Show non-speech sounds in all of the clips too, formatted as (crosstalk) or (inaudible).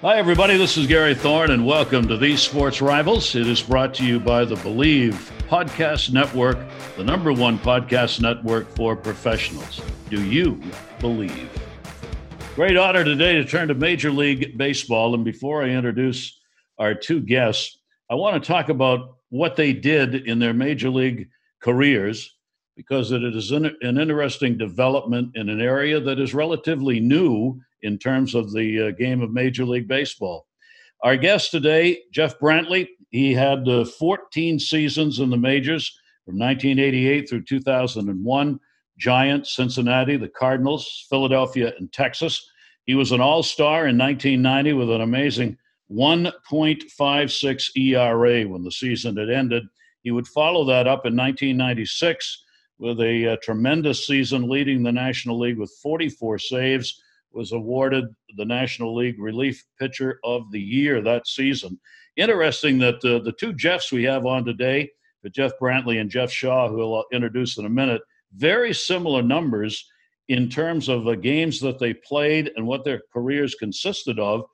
Hi, everybody. This is Gary Thorne, and welcome to These Sports Rivals. It is brought to you by the Believe Podcast Network, the number one podcast network for professionals. Do you believe? Great honor today to turn to Major League Baseball. And before I introduce our two guests, I want to talk about what they did in their Major League careers because it is an, interesting development in an area that is relatively new in terms of the uh, game of Major League Baseball. Our guest today, Jeff Brantley, he had uh, 14 seasons in the majors from 1988 through 2001. Giants, Cincinnati, the Cardinals, Philadelphia, and Texas. He was an all star in 1990 with an amazing 1.56 ERA when the season had ended. He would follow that up in 1996 with a, a tremendous season leading the National League with 44 saves was awarded the National League Relief Pitcher of the Year that season. Interesting that uh, the two Jeffs we have on today, Jeff Brantley and Jeff Shaw, who I'll introduce in a minute, very similar numbers in terms of the games that they played and what their careers consisted of.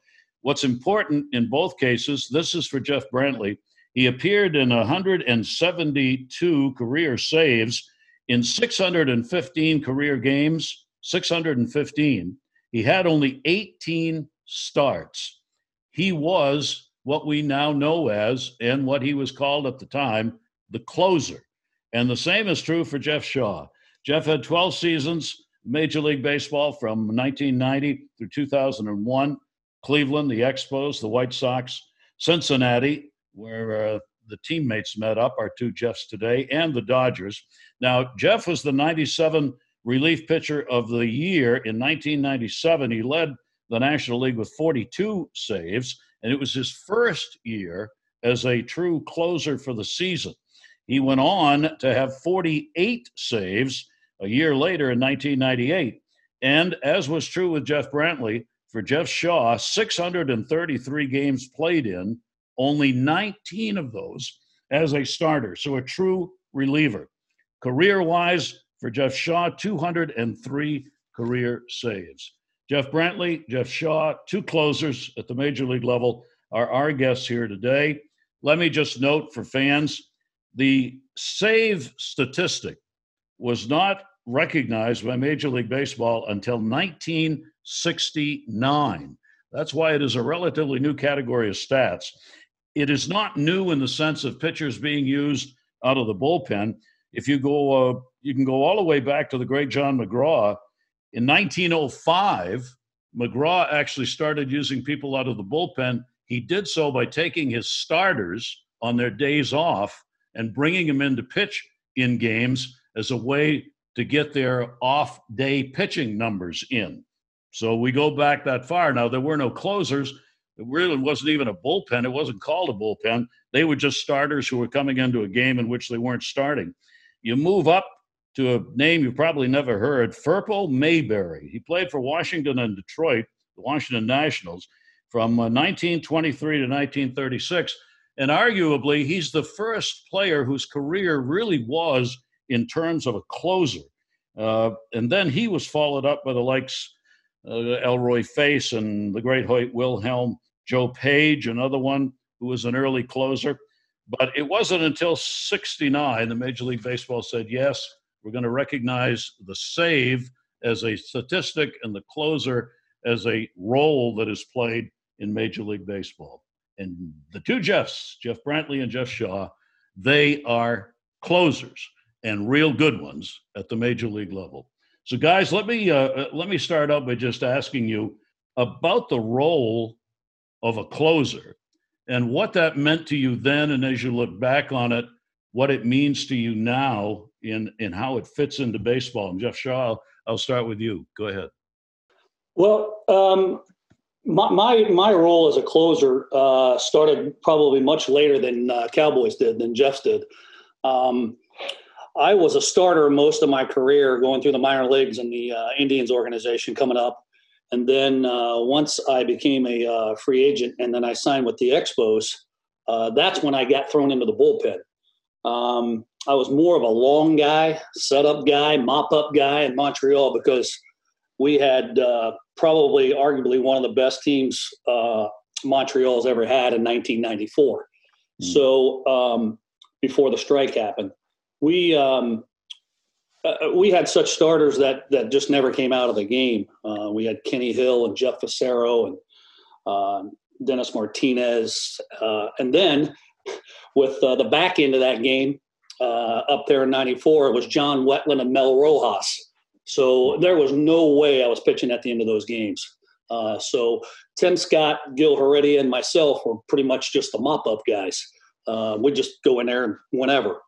What's important in both cases, this is for Jeff Brantley. He appeared in 172 career saves in 615 career games, 615. He had only 18 starts. He was what we now know as, and what he was called at the time, the closer. And the same is true for Jeff Shaw. Jeff had 12 seasons, Major League Baseball from 1990 through 2001. Cleveland, the Expos, the White Sox, Cincinnati, where uh, the teammates met up, our two Jeffs today, and the Dodgers. Now, Jeff was the 97 relief pitcher of the year in 1997. He led the National League with 42 saves, and it was his first year as a true closer for the season. He went on to have 48 saves a year later in 1998. And as was true with Jeff Brantley, for Jeff Shaw, 633 games played in, only 19 of those as a starter. So a true reliever. Career wise, for Jeff Shaw, 203 career saves. Jeff Brantley, Jeff Shaw, two closers at the major league level, are our guests here today. Let me just note for fans the save statistic was not recognized by Major League Baseball until 1969. That's why it is a relatively new category of stats. It is not new in the sense of pitchers being used out of the bullpen. If you go, uh, you can go all the way back to the great John McGraw. In 1905, McGraw actually started using people out of the bullpen. He did so by taking his starters on their days off and bringing them in to pitch in games as a way to get their off day pitching numbers in. So we go back that far. Now, there were no closers, it really wasn't even a bullpen. It wasn't called a bullpen. They were just starters who were coming into a game in which they weren't starting. You move up to a name you've probably never heard, Firpo Marberry. He played for Washington and Detroit, the Washington Nationals, from 1923 uh, to 1936. And arguably, he's the first player whose career really was in terms of a closer. Uh, and then he was followed up by the likes uh, Elroy Face and the great Hoyt Wilhelm Joe Page, another one who was an early closer. But it wasn't until 69 the Major League Baseball said, yes, we're going to recognize the save as a statistic and the closer as a role that is played in Major League Baseball. And the two Jeffs, Jeff Brantley and Jeff Shaw, they are closers and real good ones at the Major League level. So, guys, let me uh, uh let me start out by just asking you about the role of a closer and what that meant to you then and as you look back on it what it means to you now in in how it fits into baseball. And jeff shaw i'll, I'll start with you. Go ahead. Well um, my, my, my role as a closer uh, started probably much later than uh, cowboys did than jeff's did. Um, i was a starter most of my career going through the minor leagues in the uh, indians organization coming up. And then uh, once I became a uh, free agent and then I signed with the Expos, uh, that's when I got thrown into the bullpen. Um, I was more of a long guy, setup guy, mop up guy in Montreal because we had uh, probably, arguably, one of the best teams uh, Montreal's ever had in 1994. Mm. So um, before the strike happened, we um, uh, we had such starters that that just never came out of the game. Uh, we had Kenny Hill and Jeff Fassero and uh, Dennis Martinez, uh, and then with uh, the back end of that game uh, up there in '94, it was John Wetteland and Mel Rojas. So there was no way I was pitching at the end of those games. Uh, so Tim Scott, Gil Heredia, and myself were pretty much just the mop-up guys. Uh, we just go in there whenever.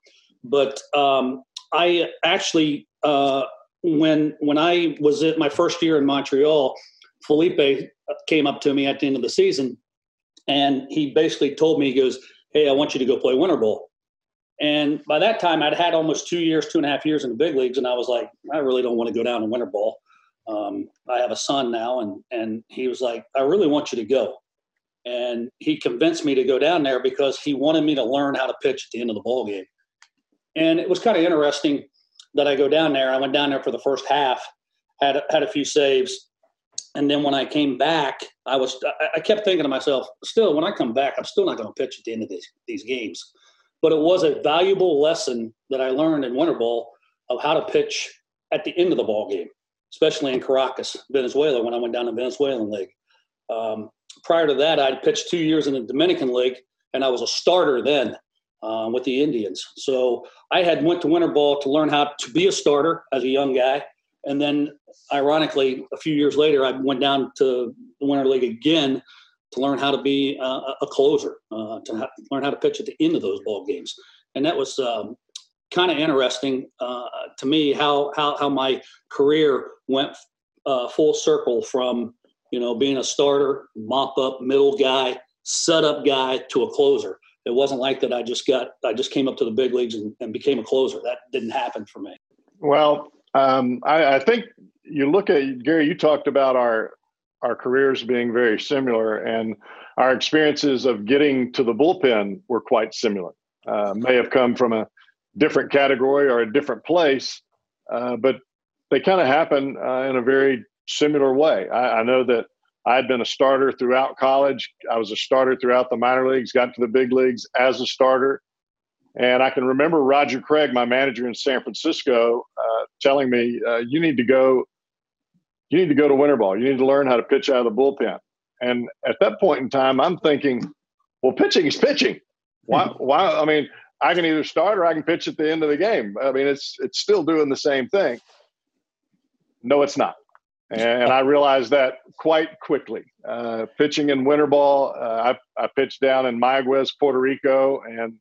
But um, I actually, uh, when when I was at my first year in Montreal, Felipe came up to me at the end of the season, and he basically told me, he goes, "Hey, I want you to go play winter ball." And by that time, I'd had almost two years, two and a half years in the big leagues, and I was like, I really don't want to go down to winter ball. Um, I have a son now, and and he was like, I really want you to go. And he convinced me to go down there because he wanted me to learn how to pitch at the end of the ball game. And it was kind of interesting that I go down there. I went down there for the first half, had had a few saves, and then when I came back, I was I kept thinking to myself, still when I come back, I'm still not going to pitch at the end of these these games. But it was a valuable lesson that I learned in winter ball of how to pitch at the end of the ball game, especially in Caracas, Venezuela, when I went down to Venezuelan league. Um, prior to that, I'd pitched two years in the Dominican league, and I was a starter then um, with the Indians. So I had went to winter ball to learn how to be a starter as a young guy, and then ironically, a few years later, I went down to the winter league again to learn how to be uh, a closer, uh, to ha- learn how to pitch at the end of those ball games, and that was. Um, kind of interesting uh, to me how, how how my career went uh, full circle from you know being a starter, mop up, middle guy, set up guy to a closer it wasn't like that. I just got, I just came up to the big leagues and, and became a closer. That didn't happen for me. Well, um, I, I, think you look at Gary. You talked about our our careers being very similar, and our experiences of getting to the bullpen were quite similar. Uh, may have come from a different category or a different place, uh, but they kind of happen uh, in a very similar way. I, I know that I had been a starter throughout college. I was a starter throughout the minor leagues, got to the big leagues as a starter. And I can remember Roger Craig, my manager in San Francisco, uh, telling me, uh, "You need to go. You need to go to winter ball. You need to learn how to pitch out of the bullpen." And at that point in time, I'm thinking, "Well, pitching is pitching. Why? why? I mean, I can either start or I can pitch at the end of the game. I mean, it's it's still doing the same thing." No, it's not and I realized that quite quickly. Uh, pitching in winter ball, uh, I, I, pitched down in Mayaguez, Puerto Rico, and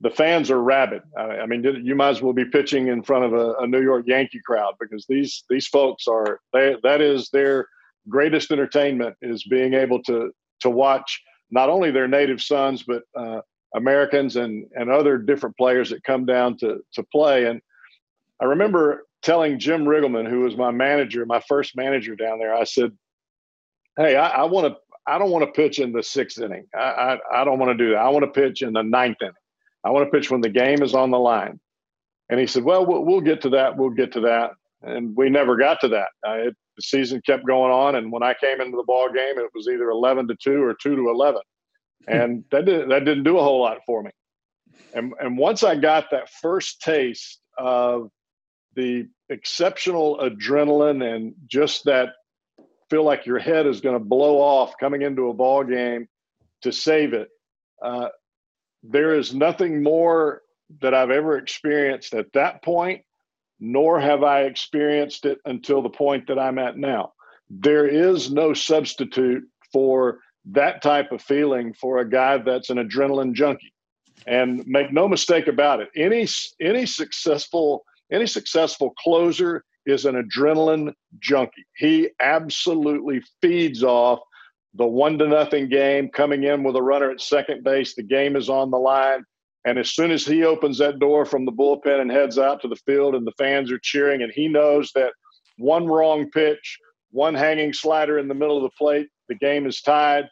the fans are rabid. I, mean, you might as well be pitching in front of a, a, New York Yankee crowd because these these folks are they, that is their greatest entertainment is being able to to watch not only their native sons but uh, Americans and and other different players that come down to to play. And I remember telling Jim Riggleman, who was my manager, my first manager down there, I said, "Hey, I, I want to. I don't want to pitch in the sixth inning. I, I, I don't want to do that. I want to pitch in the ninth inning. I want to pitch when the game is on the line." And he said, "Well, we'll, we'll get to that. We'll get to that." And we never got to that. Uh, it, the season kept going on, and when I came into the ball game, it was either eleven to two or two to eleven, and that didn't that didn't do a whole lot for me. And and once I got that first taste of the exceptional adrenaline and just that feel like your head is going to blow off coming into a ball game to save it. Uh, there is nothing more that I've ever experienced at that point, nor have I experienced it until the point that I'm at now. There is no substitute for that type of feeling for a guy that's an adrenaline junkie. And make no mistake about it, any any successful any successful closer is an adrenaline junkie. He absolutely feeds off the one to nothing game, coming in with a runner at second base. The game is on the line. And as soon as he opens that door from the bullpen and heads out to the field, and the fans are cheering, and he knows that one wrong pitch, one hanging slider in the middle of the plate, the game is tied.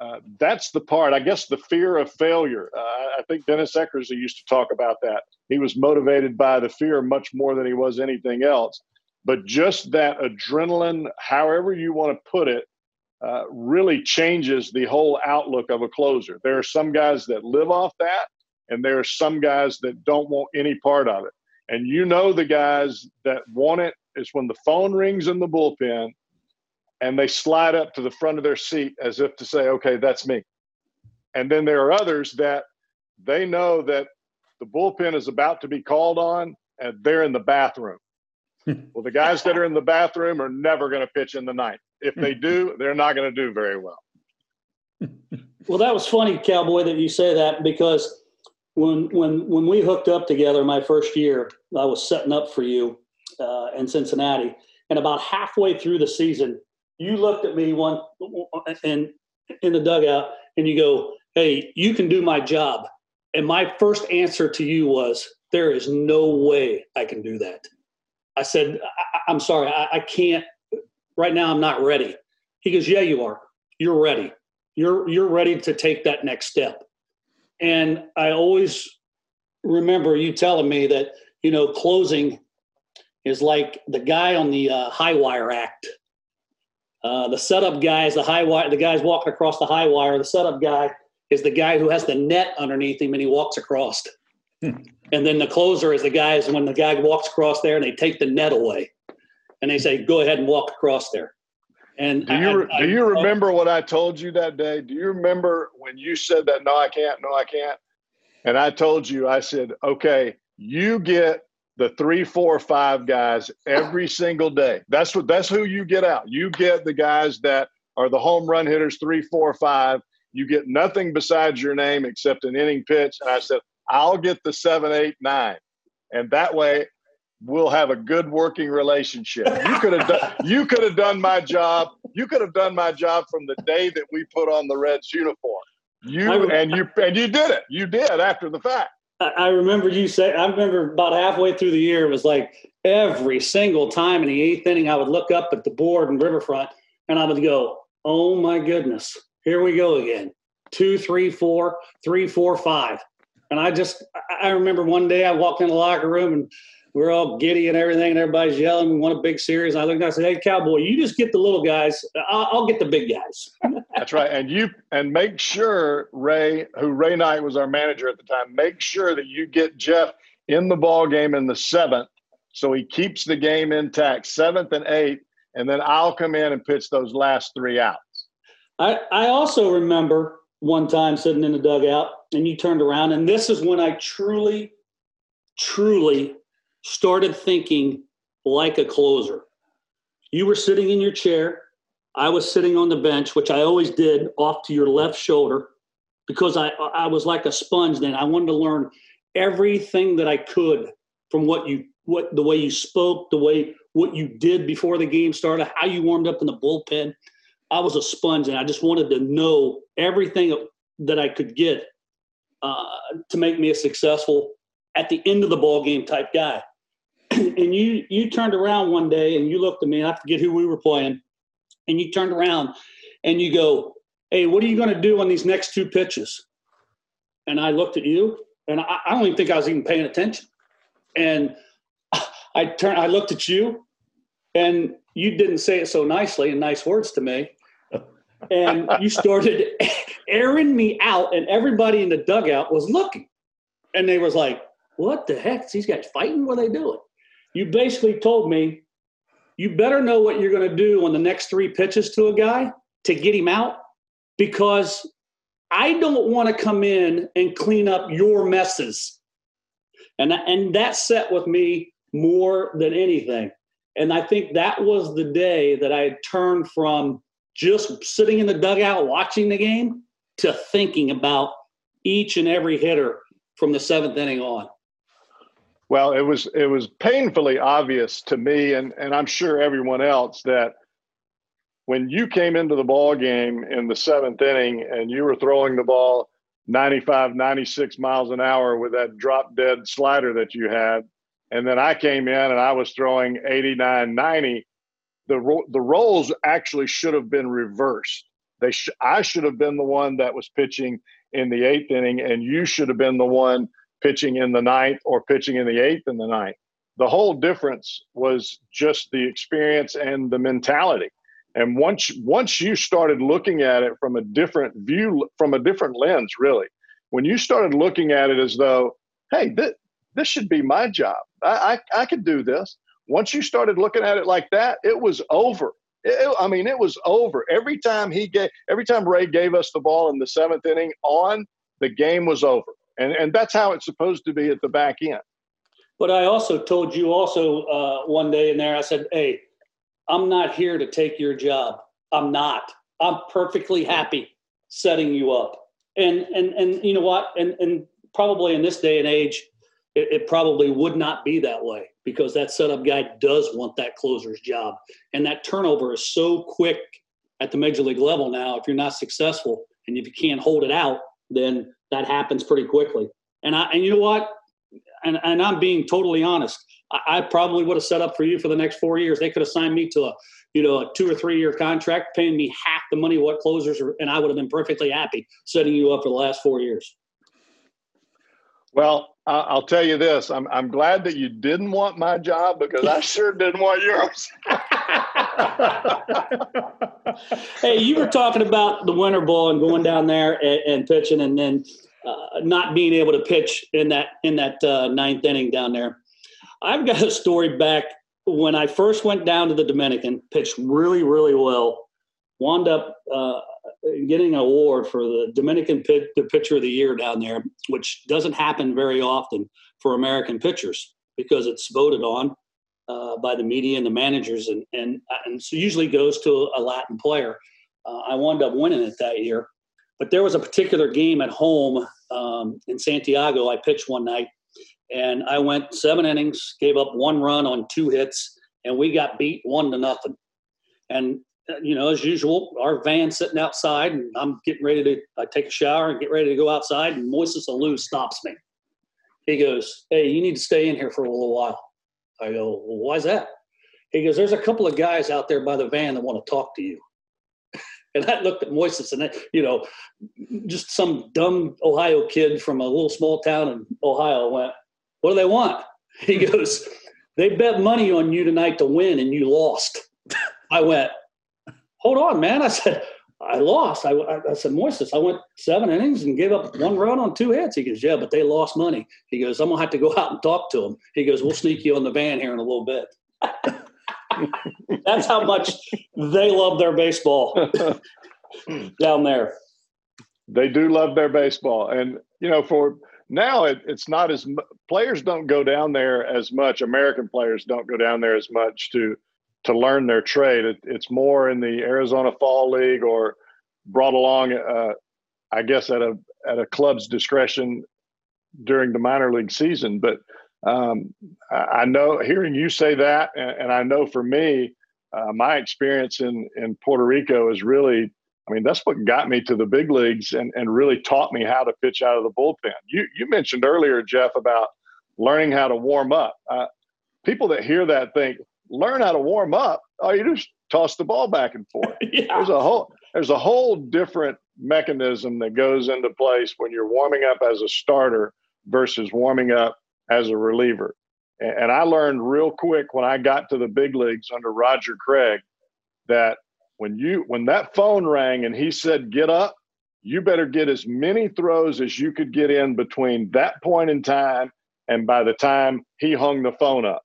Uh, that's the part. I guess the fear of failure. Uh, I think Dennis Eckersley used to talk about that. He was motivated by the fear much more than he was anything else. but just that adrenaline, however you want to put it, uh, really changes the whole outlook of a closer. There are some guys that live off that, and there are some guys that don't want any part of it. And you know the guys that want it is when the phone rings in the bullpen and they slide up to the front of their seat as if to say, okay, that's me. And then there are others that they know that the bullpen is about to be called on and they're in the bathroom. (laughs) well, the guys that are in the bathroom are never going to pitch in the ninth. If they do, they're not going to do very well. (laughs) Well, that was funny, Cowboy, that you say that because when when when we hooked up together my first year, I was setting up for you uh, in Cincinnati, and about halfway through the season, you looked at me one and in the dugout, and you go, "Hey, you can do my job." And my first answer to you was, "There is no way I can do that." I said, I- am sorry, I-, I can't. Right now, I'm not ready." He goes, "Yeah, you are. You're ready. You're you're ready to take that next step." And I always remember you telling me that, you know, closing is like the guy on the uh, high wire act. Uh, the setup guy is the high wire, the guy's walking across the high wire. The setup guy is the guy who has the net underneath him and he walks across. Hmm. And then the closer is the guy is when the guy walks across there and they take the net away and they say, go ahead and walk across there. And do you I, I, do you remember what I told you that day? Do you remember when you said that? No, I can't. No, I can't. And I told you, I said, okay, you get the three, four, five guys every single day. That's what. That's who you get out. You get the guys that are the home run hitters, three, four, five. You get nothing besides your name except an inning pitch. And I said, I'll get the seven, eight, nine. And that way we'll have a good working relationship. You could have done you could have done my job. You could have done my job from the day that we put on the Reds uniform. You and you and you did it. You did after the fact. I remember you say. I remember about halfway through the year, it was like every single time in the eighth inning, I would look up at the board in Riverfront, and I would go, "Oh my goodness, here we go again. Two, three, four, three, four, five. And I just, I remember one day I walked in the locker room and we're all giddy and everything, and everybody's yelling. We won a big series. I looked and I said, "Hey, Cowboy, you just get the little guys. I'll, I'll get the big guys." (laughs) That's right. And you and make sure Ray, who Ray Knight was our manager at the time, make sure that you get Jeff in the ball game in the seventh, so he keeps the game intact, seventh and eighth, and then I'll come in and pitch those last three outs. I I also remember one time sitting in the dugout, and you turned around, and this is when I truly, truly started thinking like a closer. You were sitting in your chair. I was sitting on the bench, which I always did off to your left shoulder because I, I was like a sponge then. I wanted to learn everything that I could from what you what the way you spoke, the way what you did before the game started, how you warmed up in the bullpen. I was a sponge and I just wanted to know everything that I could get uh, to make me a successful at the end of the ball game type guy. (clears throat) and you you turned around one day and you looked at me, I forget who we were playing, and you turned around and you go, "Hey, what are you going to do on these next two pitches?" And I looked at you, and I, I don't even think I was even paying attention. And (laughs) I turned, I looked at you, and you didn't say it so nicely and nice words to me. And you started (laughs) airing me out, and everybody in the dugout was looking, and they was like, "What the heck? These guys fighting? What are they doing?" You basically told me you better know what you're going to do on the next three pitches to a guy to get him out because I don't want to come in and clean up your messes. And, and that set with me more than anything. And I think that was the day that I turned from just sitting in the dugout watching the game to thinking about each and every hitter from the seventh inning on. Well, it was it was painfully obvious to me, and and I'm sure everyone else that when you came into the ball game in the seventh inning and you were throwing the ball 95, 96 miles an hour with that drop dead slider that you had, and then I came in and I was throwing 89, 90. The the roles actually should have been reversed. They sh- I should have been the one that was pitching in the eighth inning, and you should have been the one pitching in the ninth or pitching in the eighth and the ninth. the whole difference was just the experience and the mentality. And once once you started looking at it from a different view, from a different lens, really, when you started looking at it as though, hey, this, this should be my job. I, I, I could do this. Once you started looking at it like that, it was over. It, I mean, it was over. Every time he gave, every time Ray gave us the ball in the seventh inning on, the game was over. And, and that's how it's supposed to be at the back end. But I also told you also uh, one day in there, I said, hey, I'm not here to take your job. I'm not. I'm perfectly happy setting you up. And and and you know what? And and probably in this day and age, it, it, probably would not be that way because that setup guy does want that closer's job. And that turnover is so quick at the major league level now. If you're not successful and if you can't hold it out, then that happens pretty quickly. And I and you know what? And and I'm being totally honest. I, I probably would have set up for you for the next four years. They could have signed me to a you know a two or three year contract, paying me half the money what closers are, and I would have been perfectly happy setting you up for the last four years. Well, I'll tell you this: I'm I'm glad that you didn't want my job because I sure didn't want yours. (laughs) (laughs) hey, you were talking about the winter ball and going down there and, and pitching, and then uh, not being able to pitch in that in that uh, ninth inning down there. I've got a story back when I first went down to the Dominican, pitched really really well, wound up uh, getting an award for the Dominican pit, the pitcher of the year down there, which doesn't happen very often for American pitchers because it's voted on uh, by the media and the managers, and and and so usually goes to a Latin player. Uh, I wound up winning it that year, but there was a particular game at home um, in Santiago. I pitched one night, and I went seven innings, gave up one run on two hits, and we got beat one to nothing. And uh, you know, as usual, our van sitting outside, and I'm getting ready to. I take a shower and get ready to go outside, and Moises Alou stops me. He goes, "Hey, you need to stay in here for a little while." I go, "Well, why's that?" He goes, "There's a couple of guys out there by the van that want to talk to you." (laughs) and I looked at Moises, and you know, just some dumb Ohio kid from a little small town in Ohio went, "What do they want?" (laughs) He goes, "They bet money on you tonight to win, and you lost." (laughs) I went, hold on, man. I said, I lost. I, I, said, Moises, I went seven innings and gave up one run on two hits. He goes, yeah, but they lost money. He goes, I'm going to have to go out and talk to them. He goes, we'll sneak you on the van here in a little bit. (laughs) That's how much they love their baseball (laughs) down there. They do love their baseball. And, you know, for now, it, it's not as players don't go down there as much. American players don't go down there as much to – to learn their trade. It, it's more in the Arizona Fall League or brought along, uh, I guess, at a at a club's discretion during the minor league season. But um, I know hearing you say that, and, and I know for me, uh, my experience in in Puerto Rico is really. I mean, that's what got me to the big leagues and, and really taught me how to pitch out of the bullpen. You you mentioned earlier, Jeff, about learning how to warm up. Uh, people that hear that think, learn how to warm up, oh, you just toss the ball back and forth. (laughs) yeah. There's a whole there's a whole different mechanism that goes into place when you're warming up as a starter versus warming up as a reliever. And, and I learned real quick when I got to the big leagues under Roger Craig that when you when that phone rang and he said get up, you better get as many throws as you could get in between that point in time and by the time he hung the phone up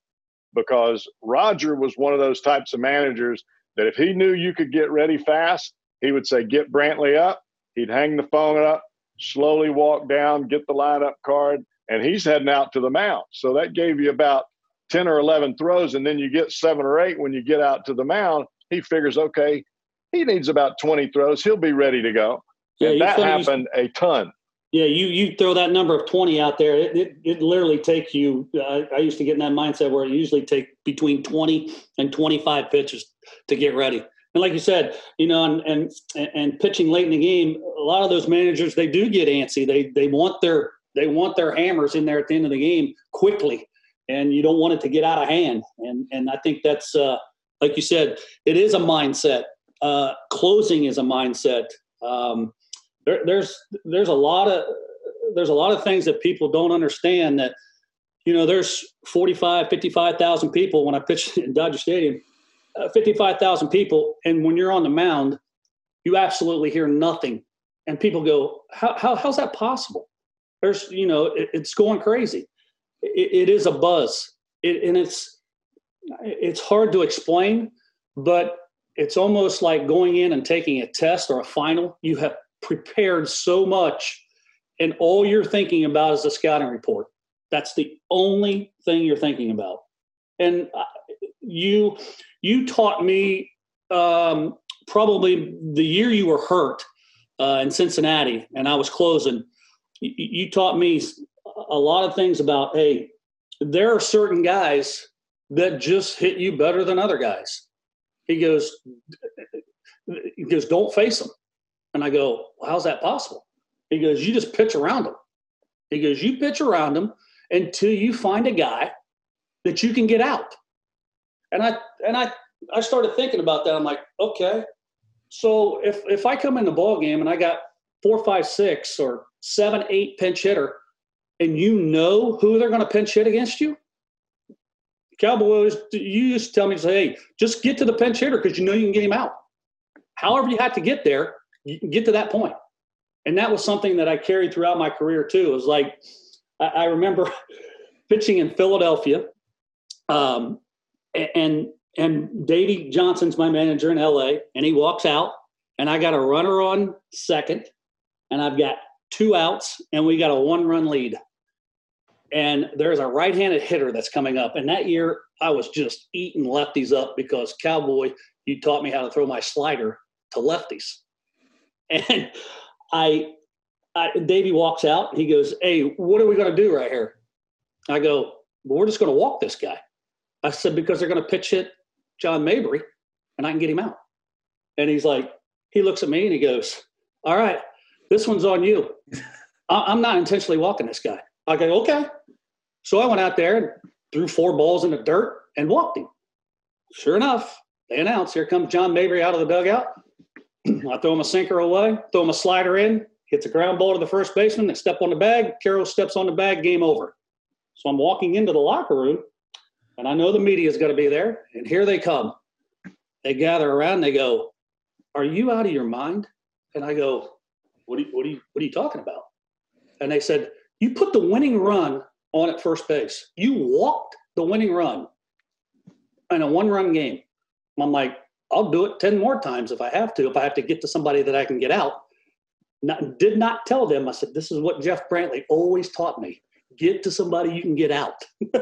because Roger was one of those types of managers that if he knew you could get ready fast, he would say, Get Brantley up. He'd hang the phone up, slowly walk down, get the lineup card, and he's heading out to the mound. So that gave you about 10 or 11 throws, and then you get seven or eight when you get out to the mound. He figures, okay, he needs about 20 throws. He'll be ready to go. Yeah, and that happened a ton. Yeah, you you throw that number of twenty out there, it it, it literally takes you. I used to get in that mindset where it usually take between twenty and twenty five pitches to get ready. And like you said, you know, and, and and pitching late in the game, a lot of those managers they do get antsy. They they want their they want their hammers in there at the end of the game quickly, and you don't want it to get out of hand. And and I think that's uh, like you said, it is a mindset. Uh, closing is a mindset. Um, there, there's there's a lot of there's a lot of things that people don't understand that you know, there's 45, 55,000 people when I pitched (laughs) in Dodger Stadium, uh, 55,000 people. And when you're on the mound, you absolutely hear nothing. And people go, how, how how's that possible? There's, you know, it, it's going crazy. It, it is a buzz. It, and it's, it's hard to explain, but it's almost like going in and taking a test or a final. You have prepared so much, and all you're thinking about is the scouting report. That's the only thing you're thinking about. And uh, you you taught me um, probably the year you were hurt uh, in Cincinnati, and I was closing. You, you taught me a lot of things about hey, there are certain guys that just hit you better than other guys. He goes, he goes, don't face them. And I go, well, how's that possible? He goes, you just pitch around them. He goes, you pitch around them until you find a guy that you can get out. And I and I I started thinking about that. I'm like, okay, so if if I come in the ball game and I got four, five, six, or seven, eight pinch hitter, and you know who they're going to pinch hit against you, Cowboys, you used to tell me, say, hey, just get to the pinch hitter because you know you can get him out. However, you have to get there, you can get to that point. And that was something that I carried throughout my career too. It was like I, I remember (laughs) pitching in Philadelphia, um, and and Davey Johnson's my manager in LA, and he walks out, and I got a runner on second, and I've got two outs, and we got a one-run lead and there's a right-handed hitter that's coming up. And that year, I was just eating lefties up because Cowboy, you taught me how to throw my slider to lefties. And I, I Davey walks out. He goes, "Hey, what are we going to do right here?" I go, well, "We're just going to walk this guy." I said because they're going to pitch hit John Mabry, and I can get him out. And he's like, he looks at me and he goes, "All right, this one's on you. (laughs) I'm not intentionally walking this guy." I go, okay. So I went out there and threw four balls in the dirt and walked him. Sure enough, they announced, here comes John Mabry out of the dugout. (clears throat) I throw him a sinker away, throw him a slider in, hits a ground ball to the first baseman, they step on the bag, Carroll steps on the bag, game over. So I'm walking into the locker room, and I know the media is going to be there, and here they come. They gather around, they go, Are you out of your mind? And I go, What are you, what are you, what are you talking about? And they said, you put the winning run on at first base. You walked the winning run in a one run game. I'm like, I'll do it 10 more times if I have to, if I have to get to somebody that I can get out. Not, did not tell them. I said, this is what Jeff Brantley always taught me get to somebody you can get out. (laughs)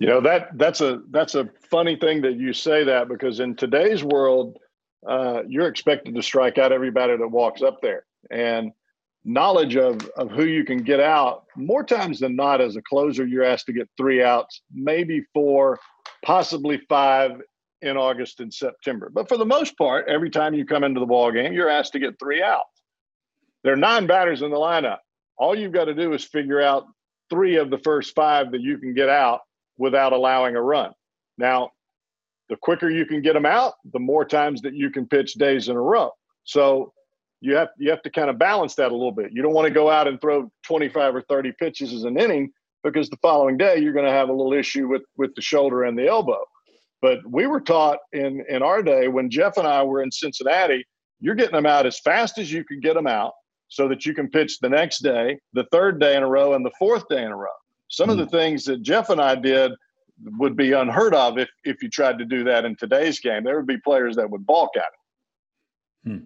you know that that's a that's a funny thing that you say that because in today's world uh, you're expected to strike out everybody that walks up there and knowledge of, of who you can get out, more times than not, as a closer, you're asked to get three outs, maybe four, possibly five in August and September. But for the most part, every time you come into the ball game, you're asked to get three out. There are nine batters in the lineup. All you've got to do is figure out three of the first five that you can get out without allowing a run. Now, the quicker you can get them out, the more times that you can pitch days in a row. So you have you have to kind of balance that a little bit. You don't want to go out and throw 25 or 30 pitches as an inning because the following day you're going to have a little issue with with the shoulder and the elbow. But we were taught in in our day when Jeff and I were in Cincinnati, you're getting them out as fast as you can get them out so that you can pitch the next day, the third day in a row, and the fourth day in a row. Some mm. of the hmm. things that Jeff and I did would be unheard of if if you tried to do that in today's game. There would be players that would balk at it. Hmm.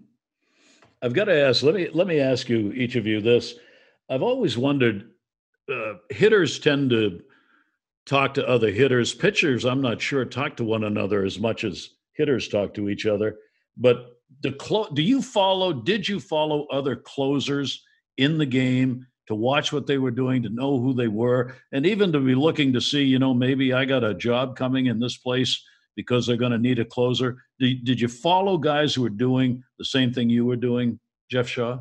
I've got to ask. Let me let me ask you each of you this. I've always wondered. Uh, hitters tend to talk to other hitters. Pitchers, I'm not sure, talk to one another as much as hitters talk to each other. But clo- do you follow? Did you follow other closers in the game to watch what they were doing, to know who they were, and even to be looking to see, you know, maybe I got a job coming in this place because they're going to need a closer. Did, did you follow guys who were doing the same thing you were doing, Jeff Shaw?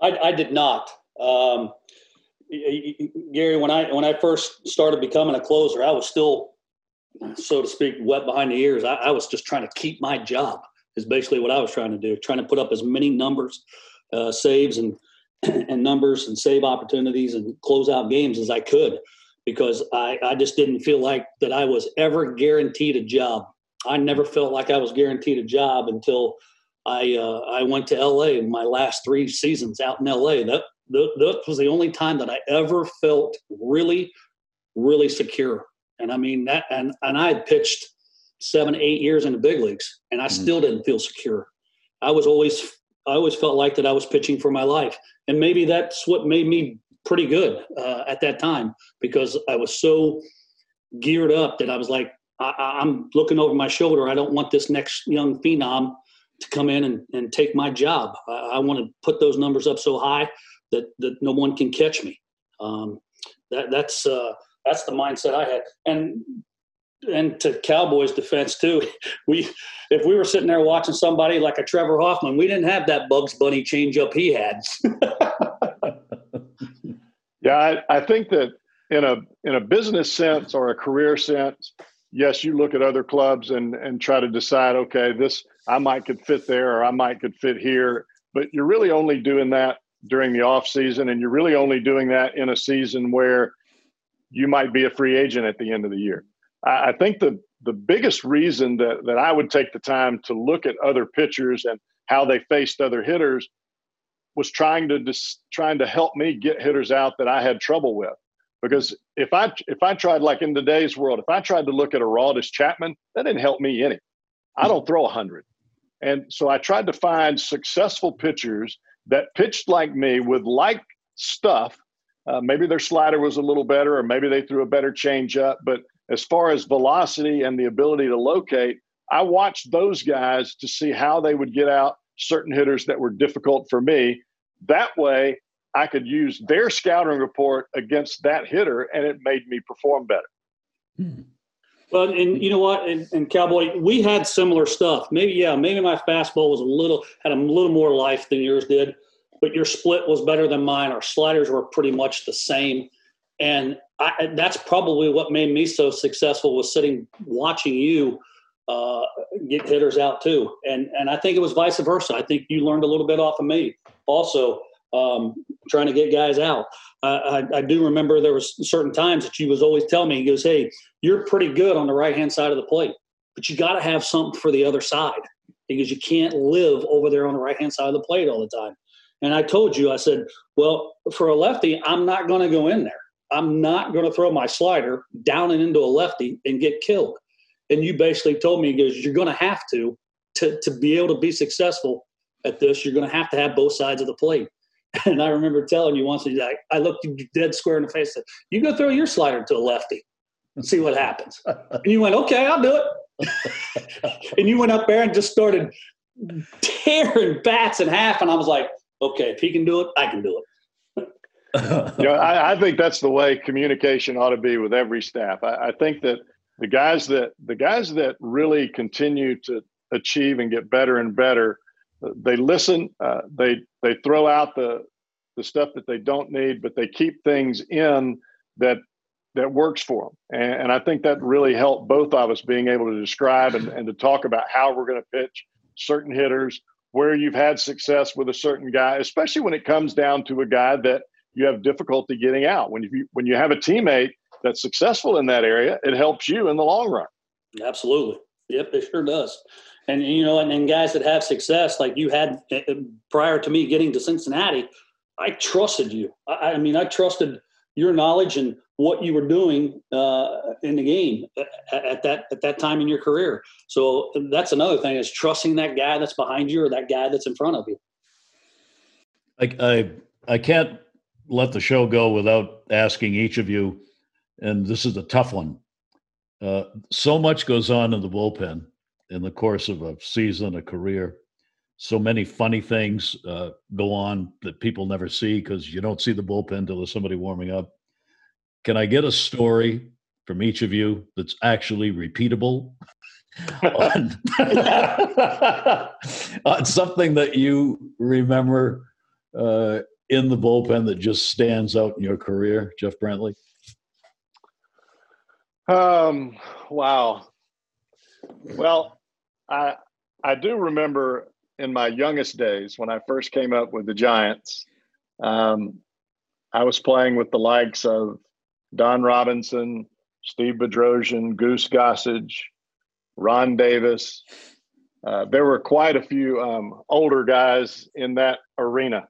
I, I did not. Um, Gary, when I when I first started becoming a closer, I was still, so to speak, wet behind the ears. I, I was just trying to keep my job. Is basically what I was trying to do, trying to put up as many numbers, uh, saves, and (clears throat) and numbers and save opportunities and close out games as I could because I, I just didn't feel like that I was ever guaranteed a job. I never felt like I was guaranteed a job until I uh, I went to LA in my last three seasons out in LA. That, that that was the only time that I ever felt really really secure. And I mean that and and I had pitched seven eight years in the big leagues and I mm-hmm. still didn't feel secure. I was always I always felt like that I was pitching for my life, and maybe that's what made me pretty good uh, at that time because I was so geared up that I was like, I, am looking over my shoulder. I don't want this next young phenom to come in and, and take my job. I, I want to put those numbers up so high that, that no one can catch me. Um, that, that's uh, that's the mindset I had. And and to Cowboys defense too, (laughs) we if we were sitting there watching somebody like a Trevor Hoffman, we didn't have that Bugs Bunny changeup he had. (laughs) yeah, I, I think that in a in a business sense or a career sense, yes, you look at other clubs and and try to decide, okay, this I might could fit there or I might could fit here, but you're really only doing that during the off season, and you're really only doing that in a season where you might be a free agent at the end of the year. I think the the biggest reason that that I would take the time to look at other pitchers and how they faced other hitters was trying to dis, trying to help me get hitters out that I had trouble with. Because if I if I tried like in today's world, if I tried to look at a Aroldis Chapman, that didn't help me any. I don't throw a hundred, and so I tried to find successful pitchers that pitched like me with like stuff. Uh, maybe their slider was a little better, or maybe they threw a better changeup, but as far as velocity and the ability to locate, I watched those guys to see how they would get out certain hitters that were difficult for me. That way, I could use their scouting report against that hitter, and it made me perform better. Hmm. Well, and you know what, and, and, Cowboy, we had similar stuff. Maybe, yeah, maybe my fastball was a little had a little more life than yours did, but your split was better than mine. Our sliders were pretty much the same, and I, that's probably what made me so successful was sitting watching you uh, get hitters out too. And and I think it was vice versa. I think you learned a little bit off of me also um, trying to get guys out. Uh, I, I, do remember there was certain times that you was always telling me, he goes, "Hey, you're pretty good on the right hand side of the plate, but you got to have something for the other side because you can't live over there on the right hand side of the plate all the time." And I told you, I said, "Well, for a lefty, I'm not going to go in there." I'm not going to throw my slider down and into a lefty and get killed. And you basically told me, goes, you're going to have to, to, to be able to be successful at this, you're going to have to have both sides of the plate. (laughs) And I remember telling you once, I, looked you dead square in the face, said, you go throw your slider to a lefty and see what happens. and you went, okay, I'll do it. (laughs) and you went up there and just started tearing bats in half. And I was like, okay, if he can do it, I can do it (laughs) you know, I, I, think that's the way communication ought to be with every staff. I, I, think that the guys that the guys that really continue to achieve and get better and better, they listen. Uh, they they throw out the the stuff that they don't need, but they keep things in that that works for them. And, and I think that really helped both of us being able to describe and, and to talk about how we're going to pitch certain hitters, where you've had success with a certain guy, especially when it comes down to a guy that you have difficulty getting out. When you when you have a teammate that's successful in that area, it helps you in the long run. Absolutely. Yep, it sure does. And you know, and, and guys that have success, like you had uh, uh, prior to me getting to Cincinnati, I trusted you. I, I mean, I trusted your knowledge and what you were doing uh, in the game at, at, that at that time in your career. So that's another thing is trusting that guy that's behind you or that guy that's in front of you. I I, I can't let the show go without asking each of you, and this is a tough one. Uh, so much goes on in the bullpen in the course of a season, a career. So many funny things uh, go on that people never see because you don't see the bullpen till there's somebody warming up. Can I get a story from each of you that's actually repeatable (laughs) on, (laughs) on something that you remember uh, in the bullpen that just stands out in your career, Jeff Brantley? Um, wow. Well, I I do remember in my youngest days when I first came up with the Giants. Um, I was playing with the likes of Don Robinson, Steve Bedrosian, Goose Gossage, Ron Davis. Uh, there were quite a few um, older guys in that arena,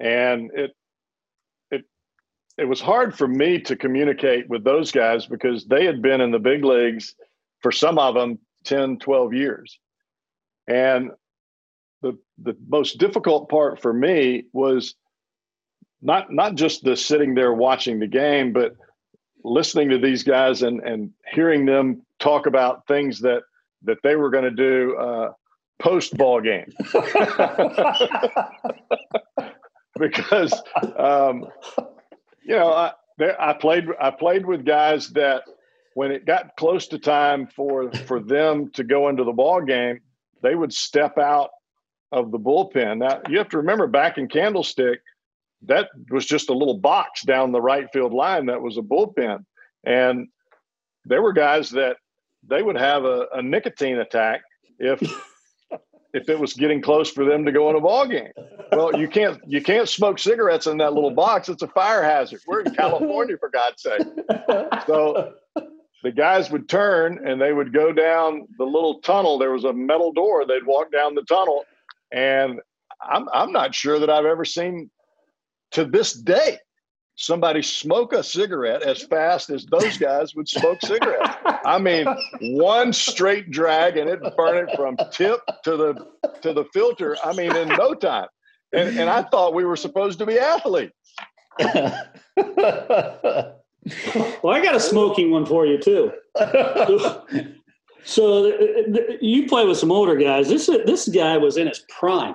and it it it was hard for me to communicate with those guys because they had been in the big leagues for some of them 10, 12 years, and the the most difficult part for me was not not just the sitting there watching the game, but listening to these guys and and hearing them talk about things that that they were going to do uh, post ball game. (laughs) (laughs) Because um, you know I, I played I played with guys that when it got close to time for for them to go into the ball game, they would step out of the bullpen. Now you have to remember back in Candlestick, that was just a little box down the right field line that was a bullpen. And there were guys that they would have a, a nicotine attack if (laughs) if it was getting close for them to go in a ball game. Well, you can't you can't smoke cigarettes in that little box. It's a fire hazard. We're in California for God's sake. So the guys would turn and they would go down the little tunnel. There was a metal door. They'd walk down the tunnel, and I'm I'm not sure that I've ever seen to this day somebody smoke a cigarette as fast as those guys would smoke cigarettes. I mean, one straight drag and it burn it from tip to the to the filter. I mean, in no time. And and I thought we were supposed to be athletes. (laughs) well, I got a smoking one for you too. (laughs) So, so you play with some older guys. This this guy was in his prime.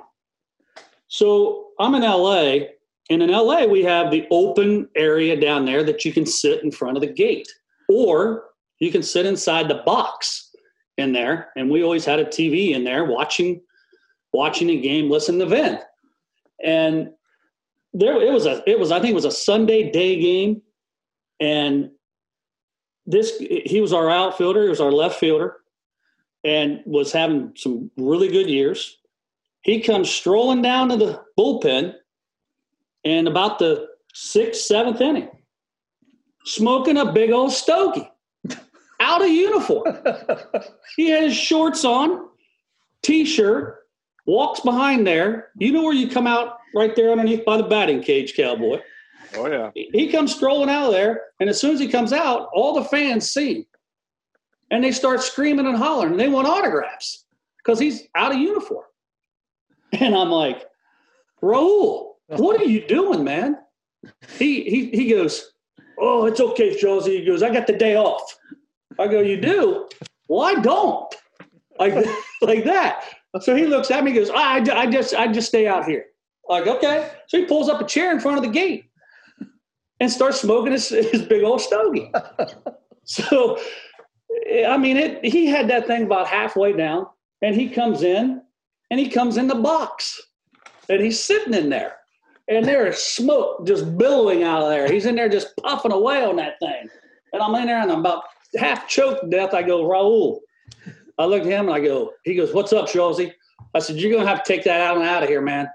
So I'm in LA and in LA, we have the open area down there that you can sit in front of the gate, or you can sit inside the box in there. And we always had a TV in there watching watching a game, listening to Vin. And there it was a it was I think it was a Sunday day game, and this he was our outfielder, he was our left fielder, and was having some really good years. He comes strolling down to the bullpen in about the sixth, seventh inning, smoking a big old stogie (laughs) out of uniform. (laughs) he has shorts on, t-shirt, walks behind there. You know where you come out right there underneath by the batting cage, cowboy. Oh yeah. He comes strolling out of there, and as soon as he comes out, all the fans see him. And they start screaming and hollering, and they want autographs because he's out of uniform. (laughs) And I'm like, Raul, what are you doing, man? He he he goes, Oh, it's okay, Josie. He goes, I got the day off. I go, You do? Well, I don't. Like (laughs) like that. So he looks at me, and goes, I, I just I just stay out here. Like, okay. So he pulls up a chair in front of the gate and starts smoking his, his big old stogie. (laughs) so I mean it he had that thing about halfway down and he comes in and he comes in the box and he's sitting in there and there is smoke just billowing out of there. He's in there just puffing away on that thing. And I'm in there and I'm about half choked to death. I go, Raul. I look at him and I go, he goes, What's up, Schulze? I said, You're gonna have to take that out and out of here, man.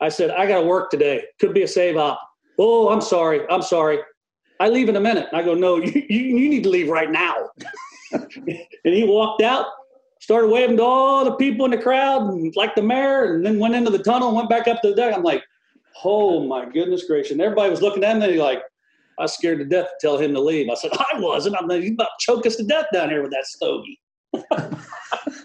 I said, I gotta work today. Could be a save op. Oh, I'm sorry. I'm sorry. I leave in a minute. I go, No, you, you, you need to leave right now. (laughs) and he walked out, started waving to all the people in the crowd, and like the mayor, and then went into the tunnel and went back up to the deck. I'm like, Oh my goodness gracious. And everybody was looking at me like, I was scared to death to tell him to leave. I said, I wasn't. I'm he's about to choke us to death down here with that stogie. (laughs)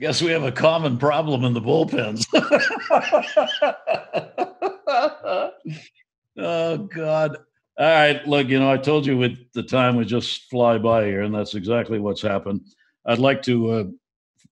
Guess we have a common problem in the bullpens. (laughs) oh God. All right, look, you know, I told you with the time would just fly by here, and that's exactly what's happened. I'd like to uh,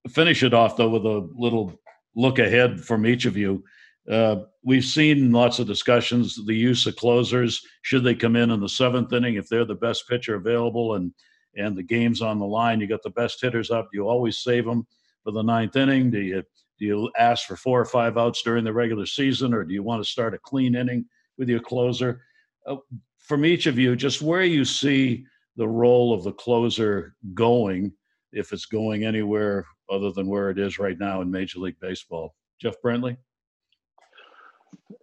finish it off though with a little look ahead from each of you. Uh, we've seen lots of discussions the use of closers. Should they come in in the seventh inning if they're the best pitcher available and and the game's on the line? You got the best hitters up. You always save them for the ninth inning? Do you do you ask for four or five outs during the regular season, or do you want to start a clean inning with your closer? Uh, from each of you, just where you see the role of the closer going, if it's going anywhere other than where it is right now in Major League Baseball. Jeff Brantley?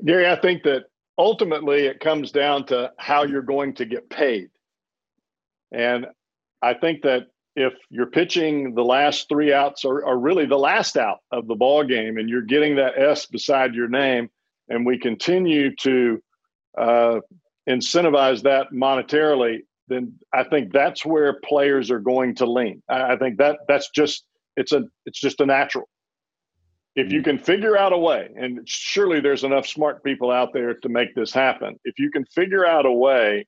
Gary, I think that ultimately it comes down to how you're going to get paid. And I think that if you're pitching the last three outs are, are really the last out of the ball game and you're getting that S beside your name, and we continue to uh, incentivize that monetarily, then I think that's where players are going to lean. I, I think that that's just it's a it's just a natural. If you can figure out a way, and surely there's enough smart people out there to make this happen. If you can figure out a way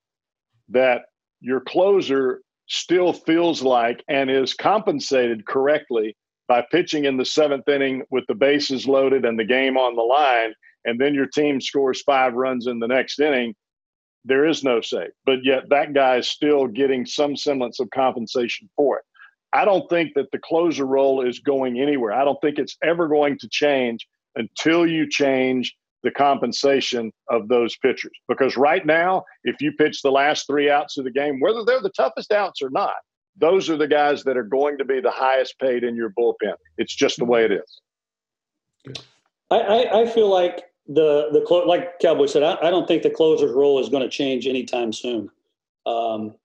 that your closer still feels like and is compensated correctly by pitching in the seventh inning with the bases loaded and the game on the line, and then your team scores five runs in the next inning, there is no save. But yet that guy is still getting some semblance of compensation for it. I don't think that the closer role is going anywhere. I don't think it's ever going to change until you change the compensation of those pitchers. Because right now, if you pitch the last three outs of the game, whether they're the toughest outs or not, those are the guys that are going to be the highest paid in your bullpen. It's just the way it is. I, I, I feel like the the like Cowboy said, I, I, don't think the closer's role is going to change anytime soon. Um,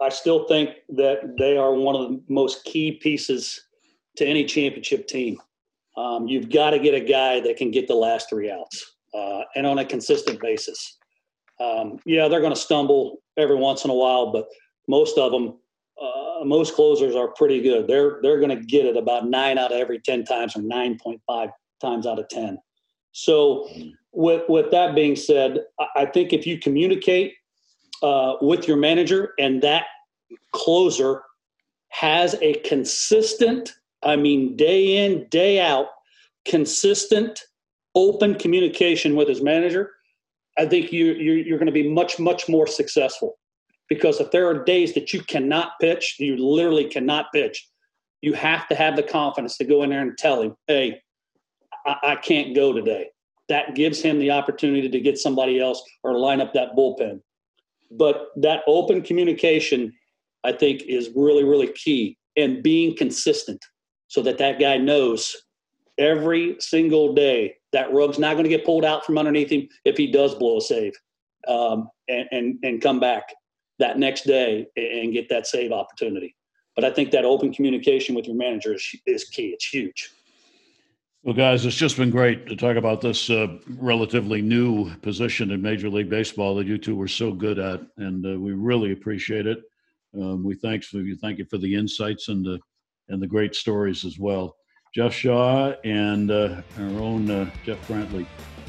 I still think that they are one of the most key pieces to any championship team. Um, you've got to get a guy that can get the last three outs uh, and on a consistent basis. Um, yeah, they're going to stumble every once in a while, but most of them, uh, most closers are pretty good. They're they're going to get it about nine out of every ten times, or nine point five times out of ten. So, with with that being said, I think if you communicate uh, with your manager and that closer has a consistent, I mean, day in day out, consistent open communication with his manager, I think you, you're, you're going to be much, much more successful. Because if there are days that you cannot pitch, you literally cannot pitch, you have to have the confidence to go in there and tell him, hey, I, I can't go today. That gives him the opportunity to get somebody else or line up that bullpen. But that open communication, I think, is really, really key and being consistent so that that guy knows every single day that rug's not going to get pulled out from underneath him if he does blow a save um, and, and, and come back that next day and get that save opportunity. But I think that open communication with your manager is, is key. It's huge. Well, guys, it's just been great to talk about this uh, relatively new position in Major League Baseball that you two were so good at, and uh, we really appreciate it. Um, we thanks for you. Thank you for the insights and the and the great stories as well. Jeff Shaw and uh, our own uh, Jeff Brantley.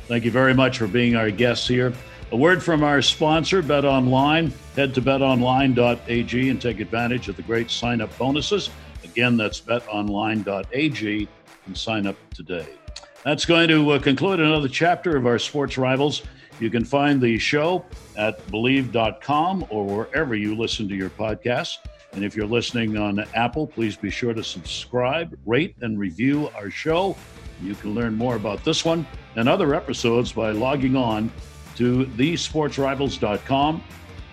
Thank you very much for being our guests here. A word from our sponsor, Bet Online. Head to betonline.ag and take advantage of the great sign up bonuses. Again, that's betonline.ag and sign up today. That's going to uh, conclude another chapter of our sports rivals. You can find the show at bleav.com or wherever you listen to your podcasts. And if you're listening on Apple, please be sure to subscribe, rate, and review our show. You can learn more about this one and other episodes by logging on to thesportsrivals.com.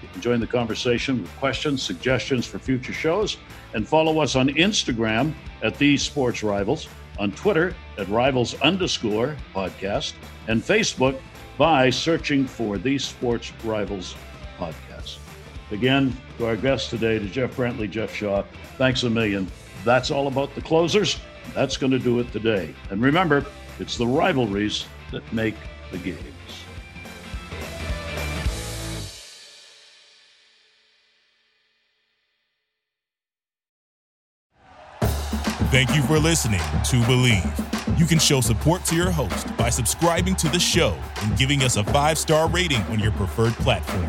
You can join the conversation with questions, suggestions for future shows, and follow us on Instagram at The Sports Rivals, on Twitter at Rivals underscore podcast, and Facebook by searching for The Sports Rivals podcast. Again, to our guests today, to Jeff Brantley, Jeff Shaw, thanks a million. That's all about the closers. That's going to do it today. And remember, it's the rivalries that make the games. Thank you for listening to Bleav. You can show support to your host by subscribing to the show and giving us a five star rating on your preferred platform.